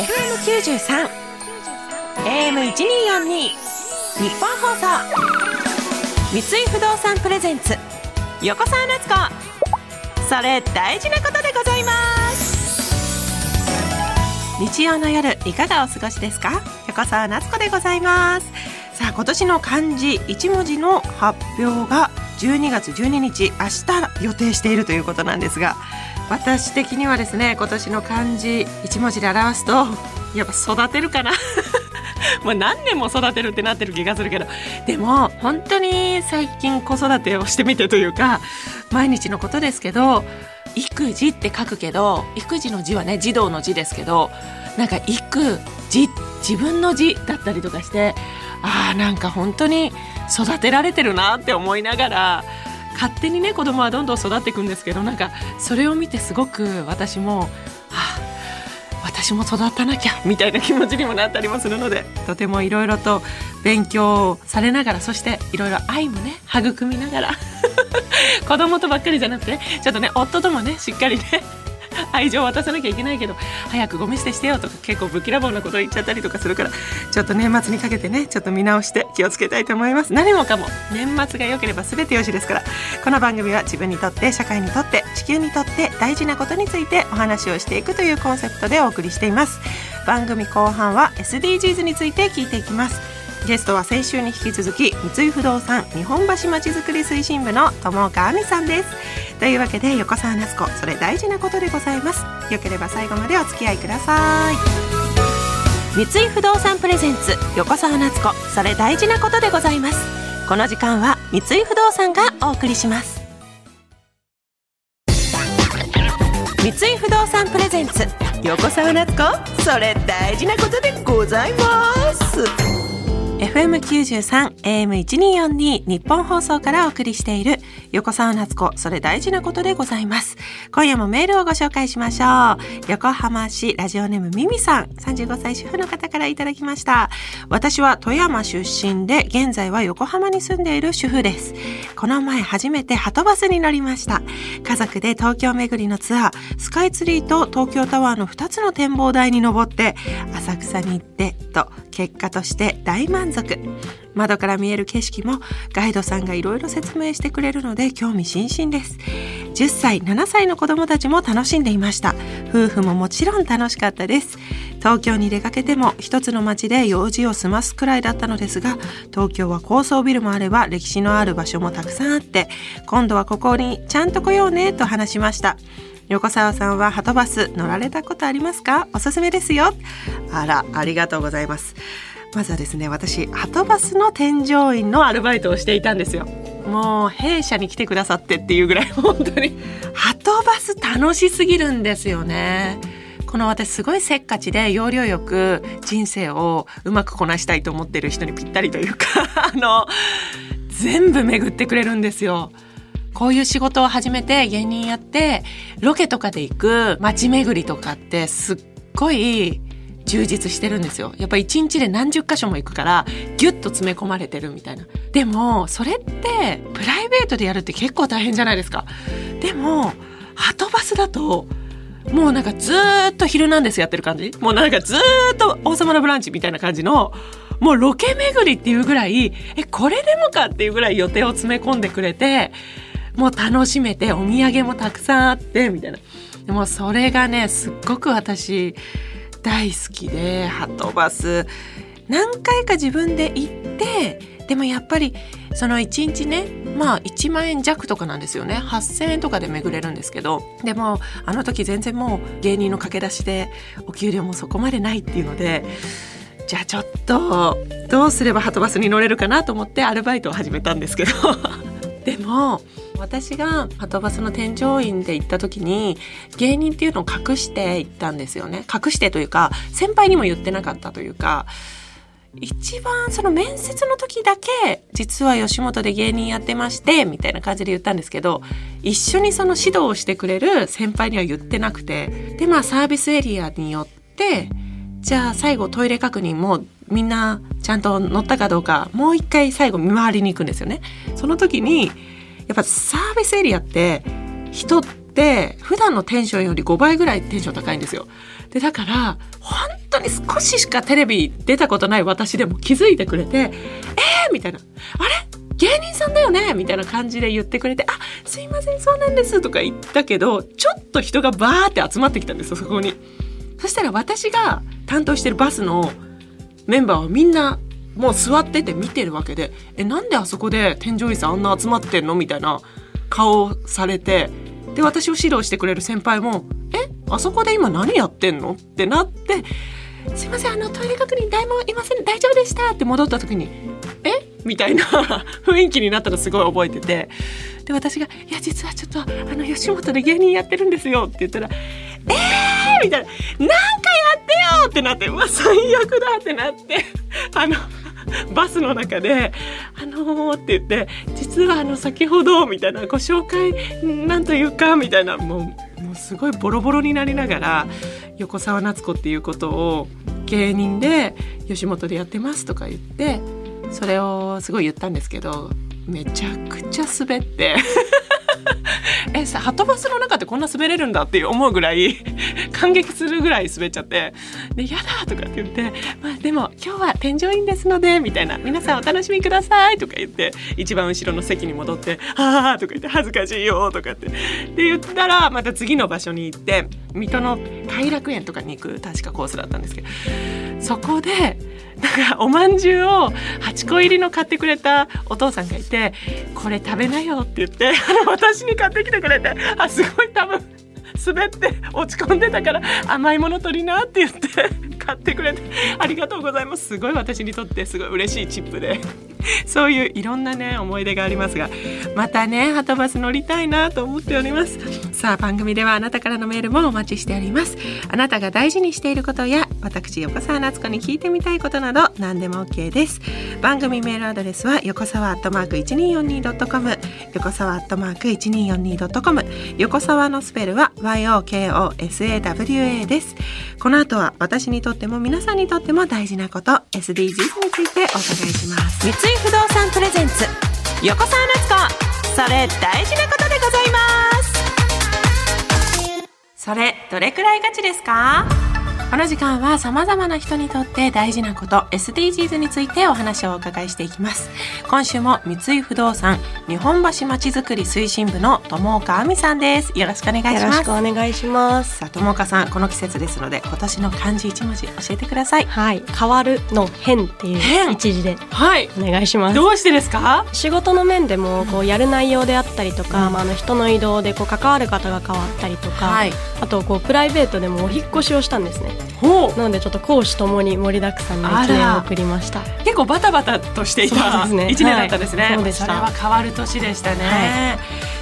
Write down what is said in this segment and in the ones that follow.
FM93 AM1242 日本放送。三井不動産プレゼンツ。横澤夏子。それ大事なことでございます。日曜の夜いかがお過ごしですか？横澤夏子でございます。さあ今年の漢字一文字の発表が12月12日明日予定しているということなんですが私的にはですね今年の漢字一文字で表すとやっぱ育てるかな。もう何年も育てるってなってる気がするけど。でも本当に最近子育てをしてみてというか毎日のことですけど育児って書くけど育児の字はね児童の字ですけどなんか育児自分の字だったりとかしてああなんか本当に育てられてるなって思いながら勝手にね子供はどんどん育っていくんですけどなんかそれを見てすごく私も、あ、私も育たなきゃみたいな気持ちにもなったりもするのでとてもいろいろと勉強されながらそしていろいろ愛もね育みながら 子供とばっかりじゃなくてちょっとね夫ともねしっかりね 愛情を渡さなきゃいけないけど早くゴミ捨てしてよとか結構ぶきらぼうなこと言っちゃったりとかするからちょっと年末にかけてねちょっと見直して気をつけたいと思います。何もかも年末が良ければ全てよしですからこの番組は自分にとって社会にとって地球にとって大事なことについてお話をしていくというコンセプトでお送りしています。番組後半は SDGs について聞いていきます。ゲストは先週に引き続き三井不動産日本橋まちづくり推進部の友岡亜美さんです。というわけで横澤夏子それ大事なことでございます。よければ最後までお付き合いください。三井不動産プレゼンツ横澤夏子それ大事なことでございます。この時間は三井不動産がお送りします。三井不動産プレゼンツ横澤夏子それ大事なことでございます。FM93 AM1242 日本放送からお送りしている横澤夏子それ大事なことでございます。今夜もメールをご紹介しましょう。横浜市ラジオネームミミさん35歳主婦の方からいただきました。私は富山出身で現在は横浜に住んでいる主婦です。この前初めてハトバスに乗りました。家族で東京巡りのツアースカイツリーと東京タワーの2つの展望台に登って浅草に行ってと結果として大満足。足窓から見える景色もガイドさんがいろいろ説明してくれるので興味津々です。10歳7歳の子供たちも楽しんでいました。夫婦ももちろん楽しかったです。東京に出かけても一つの街で用事を済ますくらいだったのですが東京は高層ビルもあれば歴史のある場所もたくさんあって今度はここにちゃんと来ようねと話しました。横澤さんはハトバス乗られたことありますか？おすすめですよ。あらありがとうございます。まずはですね私ハトバスの添乗員のアルバイトをしていたんですよ。もう弊社に来てくださってっていうぐらい本当に。ハトバス楽しすぎるんですよね。この私すごいせっかちで要領よく人生をうまくこなしたいと思ってる人にぴったりというか あの全部巡ってくれるんですよ。こういう仕事を始めて芸人やってロケとかで行く街巡りとかってすっごい充実してるんですよ。やっぱ一日で何十箇所も行くからギュッと詰め込まれてるみたいな。でもそれってプライベートでやるって結構大変じゃないですか。でもハトバスだともうなんかずっと昼なんですやってる感じもうなんかずっと王様のブランチみたいな感じのもうロケ巡りっていうぐらいえこれでもかっていうぐらい予定を詰め込んでくれてもう楽しめてお土産もたくさんあってみたいなでもそれがねすっごく私大好きでハトバス。何回か自分で行ってでもやっぱりその1日ねまあ1万円弱とかなんですよね。8,000円とかで巡れるんですけどでもあの時全然もう芸人の駆け出しでお給料もそこまでないっていうのでじゃあちょっとどうすればハトバスに乗れるかなと思ってアルバイトを始めたんですけど。でも私がはとバスの添乗員で行った時に芸人っていうのを隠して行ったんですよね隠してというか先輩にも言ってなかったというか一番その面接の時だけ実は吉本で芸人やってましてみたいな感じで言ったんですけど一緒にその指導をしてくれる先輩には言ってなくてでまあサービスエリアによってじゃあ最後トイレ確認もみんなちゃんと乗ったかどうかもう一回最後見回りに行くんですよね。その時にやっぱサービスエリアって人って普段のテンションより5倍ぐらいテンション高いんですよ。でだから本当に少ししかテレビ出たことない私でも気づいてくれて「えー!」みたいな「あれ？芸人さんだよね？みたいな感じで言ってくれて、あ、すいません、そうなんですとか言ったけど、ちょっと人がバーって集まってきたんですよ、そこに。そしたら私が担当してるバスのメンバーはみんなもう座ってて見てるわけで、え、なんであそこで添乗員さんあんな集まってんのみたいな顔をされて、で、私を指導してくれる先輩も、え、あそこで今何やってんのってなって、すいません、あの、トイレ確認誰もいません、大丈夫でしたって戻った時に、えみたいな 雰囲気になったのすごい覚えてて。で、私が、いや、実はちょっと、あの、吉本で芸人やってるんですよって言ったら、えーみたいな、なんかやってよってなって、うわ、最悪だってなって、あの、バスの中で「あのー」って言って「実はあの先ほど」みたいなご紹介なんというかみたいなもうもうすごいボロボロになりながら横澤夏子っていうことを芸人で吉本でやってますとか言ってそれをすごい言ったんですけどめちゃくちゃ滑って。えさハトバスの中ってこんな滑れるんだって思うぐらい 感激するぐらい滑っちゃって「でやだ!」とかって言って「まあ、でも今日は添乗員ですので」みたいな「皆さんお楽しみください」とか言って一番後ろの席に戻って「はあ」とか言って「恥ずかしいよ」とかってで言ったらまた次の場所に行って水戸の偕楽園とかに行く確かコースだったんですけどそこでなんかおまんじゅうを8個入りの買ってくれたお父さんがいて「これ食べなよ」って言って私に買ってきてくれてあすごい多分滑って落ち込んでたから甘いもの取りなって言って買ってくれてありがとうございます。すごい私にとってすごい嬉しいチップで。そういういろんなね思い出がありますがまたねはとバス乗りたいなと思っております。さあ番組ではあなたからのメールもお待ちしております。あなたが大事にしていることや私横澤夏子に聞いてみたいことなど何でも OK です。番組メールアドレスは横澤アットマーク 1242.com 横澤アットマーク 1242.com 横澤のスペルは YOKOSAWA です。この後は私にとっても皆さんにとっても大事なこと SDGs についてお伺いします。井不動産プレゼンツ。横澤夏子。それ大事なことでございます。それどれくらいガチですか？この時間は様々な人にとって大事なこと SDGs についてお話をお伺いしていきます。今週も三井不動産日本橋まちづくり推進部の友岡亜美さんです。よろしくお願いします。よろしくお願いします。さあ友岡さんこの季節ですので今年の漢字一文字教えてください。はい。変わるの変っていう一字ではい。お願いします。どうしてですか？仕事の面でもこうやる内容であったりとか、うん、まあ、あの人の移動でこう関わる方が変わったりとか、はい、あとこうプライベートでもお引越しをしたんですねなのでちょっと講師ともに盛りだくさんの1年を送りました。結構バタバタとしていた1年だったんですね、はい、そうでした。それは変わる年でしたね、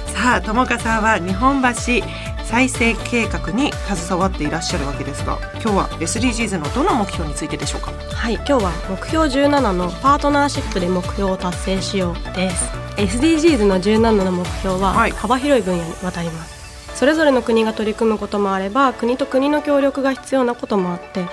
はい、さあ友香さんは日本橋再生計画に携わっていらっしゃるわけですが今日は SDGs のどの目標についてでしょうか？はい。今日は目標17のパートナーシップで目標を達成しようです。SDGs の17の目標は幅広い分野にわたります、はいそれぞれの国が取り組むこともあれば国と国の協力が必要なこともあって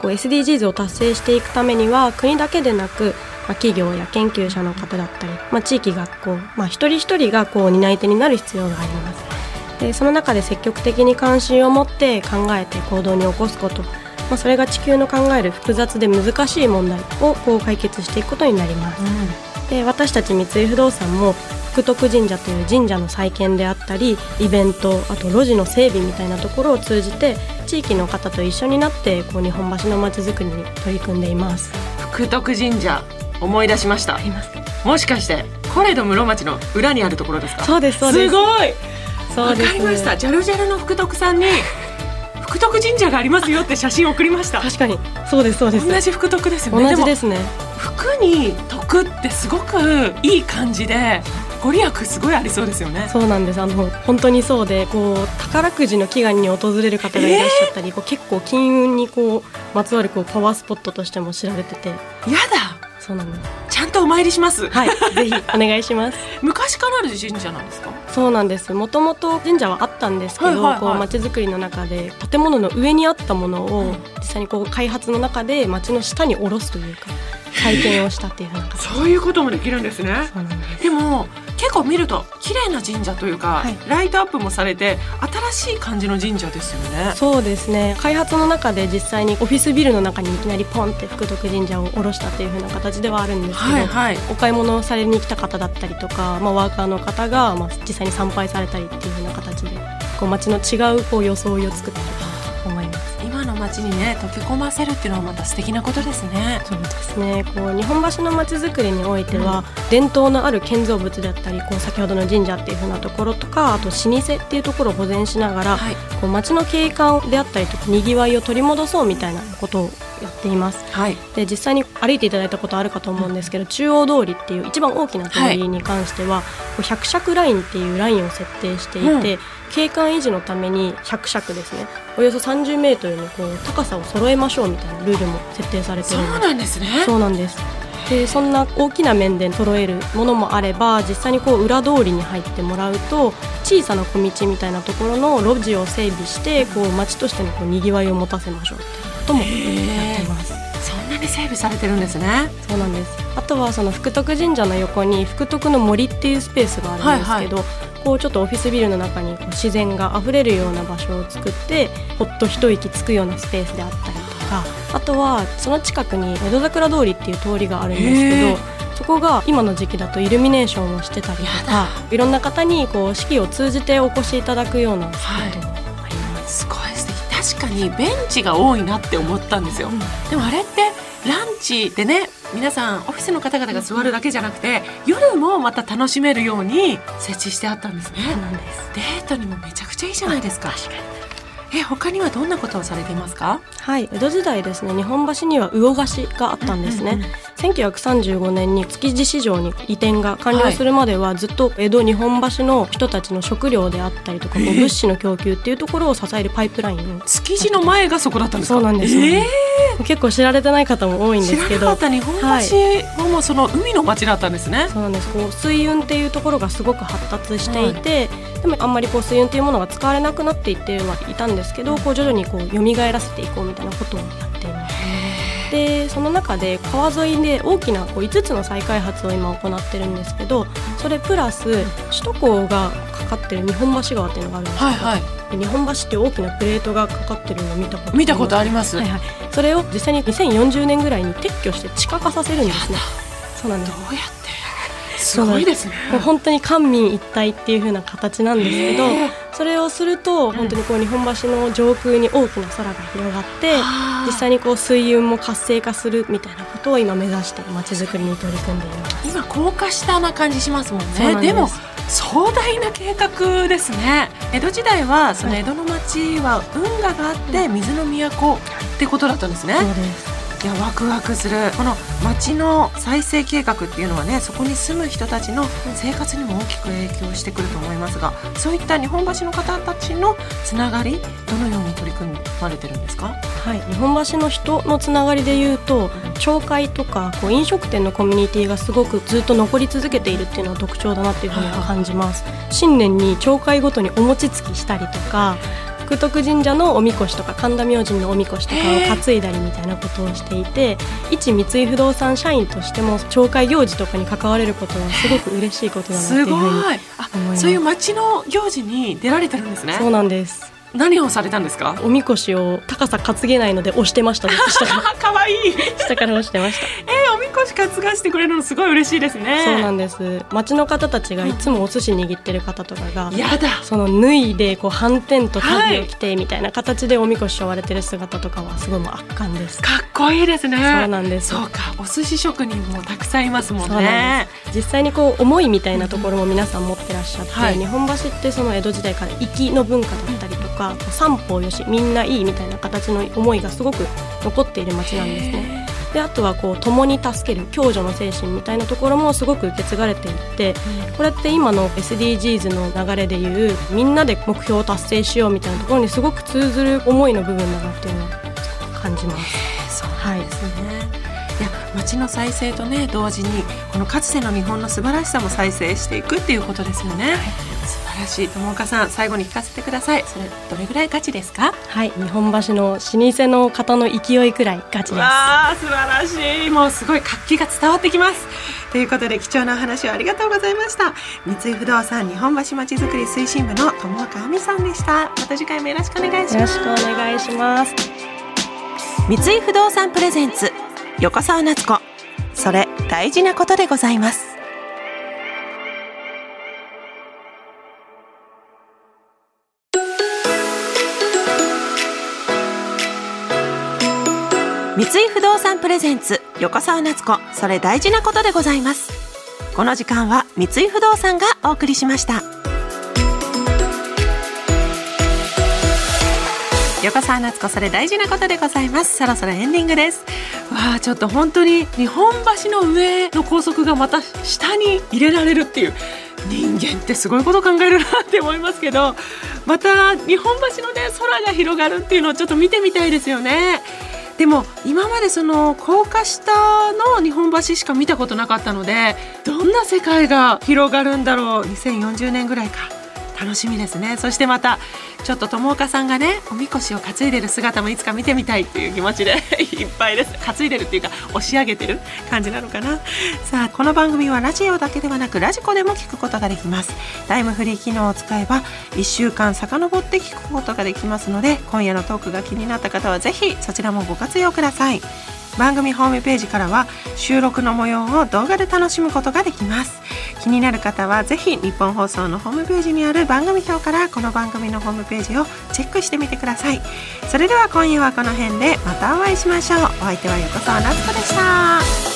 こう SDGs を達成していくためには国だけでなく、まあ、企業や研究者の方だったり、まあ、地域学校、まあ、一人一人がこう担い手になる必要があります。でその中で積極的に関心を持って考えて行動に起こすこと。まあ、それが地球の考える複雑で難しい問題をこう解決していくことになります、うん、で私たち三井不動産も福徳神社という神社の再建であったりイベントあと路地の整備みたいなところを通じて地域の方と一緒になってこう日本橋のまちづくりに取り組んでいます。福徳神社思い出しました。もしかしてコレド室町の裏にあるところですか？そうですそうです。すごい！わかりました。ジャルジャルの福徳さんに福徳神社がありますよって写真送りました。確かに。そうですそうです。同じ福徳ですよね。同じですね。服に徳ってすごくいい感じでご利益すごいありそうですよね。そうなんです。あの本当にそうでこう宝くじの祈願に訪れる方がいらっしゃったり、えー、こう結構金運にこうまつわるこうパワースポットとしても知られてて。やだそうなんです。ちゃんとお参りします。はい。ぜひお願いします。昔からある神社なんですか？そうなんです。もともと神社はあったんですけど、はいはいはい、こう街づくりの中で建物の上にあったものを実際にこう開発の中で街の下に下ろすというか 体験をしたっていうそういうこともできるんですね。でも結構見ると綺麗な神社というか、はい、ライトアップもされて新しい感じの神社ですよね。そうですね。開発の中で実際にオフィスビルの中にいきなりポンって福徳神社を下ろしたっていう風な形ではあるんですけど、はいはい、お買い物をされに来た方だったりとか、まあ、ワーカーの方が、まあ、実際に参拝されたりっていう風な形でこう街の違うこう装いを作ってる。と思います今の街にね溶け込ませるっていうのはまた素敵なことですね。そうですね。こう日本橋の街づくりにおいては、うん、伝統のある建造物であったりこう先ほどの神社っていうふうなところとかあと老舗っていうところを保全しながら、はい、こう街の景観であったりとかにぎわいを取り戻そうみたいなことをやっています、はい、で実際に歩いていただいたことあるかと思うんですけど、うん、中央通りっていう一番大きな通りに関しては、はい、100尺ラインっていうラインを設定していて、うん景観維持のために100尺ですね。およそ30メートルのこう高さを揃えましょうみたいなルールも設定されてるそうなんですね。そうなんです。でそんな大きな面で揃えるものもあれば実際にこう裏通りに入ってもらうと小さな小道みたいなところの路地を整備してこう街としてのこうにぎわいを持たせましょうともやっています。そんなに整備されてるんですね。そうなんです。あとはその福徳神社の横に福徳の森っていうスペースがあるんですけど、はいはいこうちょっとオフィスビルの中にこう自然があふれるような場所を作ってほっと一息つくようなスペースであったりとかあとはその近くに江戸桜通りっていう通りがあるんですけどそこが今の時期だとイルミネーションをしてたりとかいろんな方にこう四季を通じてお越しいただ。くようなスポットもあります、はい、すごい素敵確かにベンチが多いなって思ったんですよ、うん、でもあれってランチでね皆さんオフィスの方々が座るだけじゃなくて夜もまた楽しめるように設置してあったんですね。デートにもめちゃくちゃいいじゃないですか。え他にはどんなことをされていますか？はい江戸時代ですね日本橋には魚河岸があったんですね、うんうんうん、1935年に築地市場に移転が完了するまではずっと江戸日本橋の人たちの食料であったりとか物資の供給っていうところを支えるパイプライン築地の前がそこだったんですそうなんです、え。ー、結構知られてない方も多いんですけど。日本橋はもうその海の町だったんですね、はい、そうなんです。こう水運っていうところがすごく発達していて、はい、でもあんまりこう水運っていうものが使われなくなっていってはいたんですけどこう徐々にこう蘇らせていこうみたいなことをやっています。でその中で川沿いで大きなこう5つの再開発を今行ってるんですけどそれプラス首都高がかかってる日本橋川っていうのがあるんですけど、はいはい、日本橋って大きなプレートがかかってるのを見たこと見たことあります、はいはい、それを実際に2040年ぐらいに撤去して地下化させるんですね。そうなんです。どうやって？すごいですね。本当に官民一体っていう風な形なんですけどそれをすると本当にこう日本橋の上空に大きな空が広がって実際にこう水運も活性化するみたいなことを今目指してまちづくりに取り組んでいます。今高架下な感じしますもんね。でも壮大な計画ですね。江戸時代はその江戸の町は運河があって水の都ってことだったんですね、そうですいやワクワクする。この町の再生計画っていうのはねそこに住む人たちの生活にも大きく影響してくると思いますがそういった日本橋の方たちのつながりどのように取り組まれてるんですか？はい。日本橋の人のつながりでいうと町会とかこう飲食店のコミュニティがすごくずっと残り続けているっていうのは特徴だなっていうふうに感じます。新年に町会ごとにお餅つきしたりとか福徳神社のおみこしとか神田明神のおみこしとかを担いだりみたいなことをしていて一三井不動産社員としても町会行事とかに関われることはすごく嬉しいことだなっていうふうに思います。そういう町の行事に出られてるんですね。そうなんです。何をされたんですか？おみこしを高さ担げないので押してましたか。わいい。下から押してました。えー、おみこし担がしてくれるのすごい嬉しいですね。そうなんです。町の方たちがいつもお寿司握ってる方とかが、やだ。その脱いでこう反転とタビを着てみたいな形でおみこしを割れてる姿とかはすごいもう圧巻です。かっこいいですね。そうなんです。そうかお寿司職人もたくさんいますもんね。実際にこう思いみたいなところも皆さん持ってらっしゃって、はい、日本橋ってその江戸時代から粋の文化だったりとか三方よしみんないいみたいな形の思いがすごく残っている街なんですね。であとはこう共に助ける共助の精神みたいなところもすごく受け継がれていってこれって今の SDGs の流れでいうみんなで目標を達成しようみたいなところにすごく通ずる思いの部分だなっていうのを感じます。そうですね、はいいや街の再生とね同時にこのかつての日本の素晴らしさも再生していくっていうことですよね。はい、らしい。友岡さん最後に聞かせてください。それどれぐらいガチですか？はい。日本橋の老舗の方の勢いくらいガチです。わあ素晴らしい。もうすごい活気が伝わってきます。ということで貴重なお話をありがとうございました。三井不動産日本橋まちづくり推進部の友岡亜美さんでした。また次回もよろしくお願いします。よろしくお願いします。三井不動産プレゼンツ横澤夏子。それ大事なことでございます三井不動産プレゼンツ横澤夏子。それ大事なことでございます。この時間は三井不動産がお送りしました。横澤夏子それ大事なことでございます。そろそろエンディングです。わあちょっと本当に日本橋の上の高速がまた下に入れられるっていう人間ってすごいこと考えるなって思いますけどまた日本橋のね空が広がるっていうのをちょっと見てみたいですよね。でも今までその高架下の日本橋しか見たことなかったのでどんな世界が広がるんだろう2040年ぐらいか。楽しみですね。そしてまたちょっと友岡さんがねおみこしを担いでる姿もいつか見てみたいっていう気持ちで いっぱいです。担いでるっていうか押し上げてる感じなのかな。さあこの番組はラジオだけではなくラジコでも聞くことができます。タイムフリー機能を使えば1週間遡って聞くことができますので今夜のトークが気になった方はぜひそちらもご活用ください。番組ホームページからは収録の模様を動画で楽しむことができます。気になる方はぜひ日本放送のホームページにある番組表からこの番組のホームページをチェックしてみてください。それでは今夜はこの辺でまたお会いしましょう。お相手は横澤夏子でした。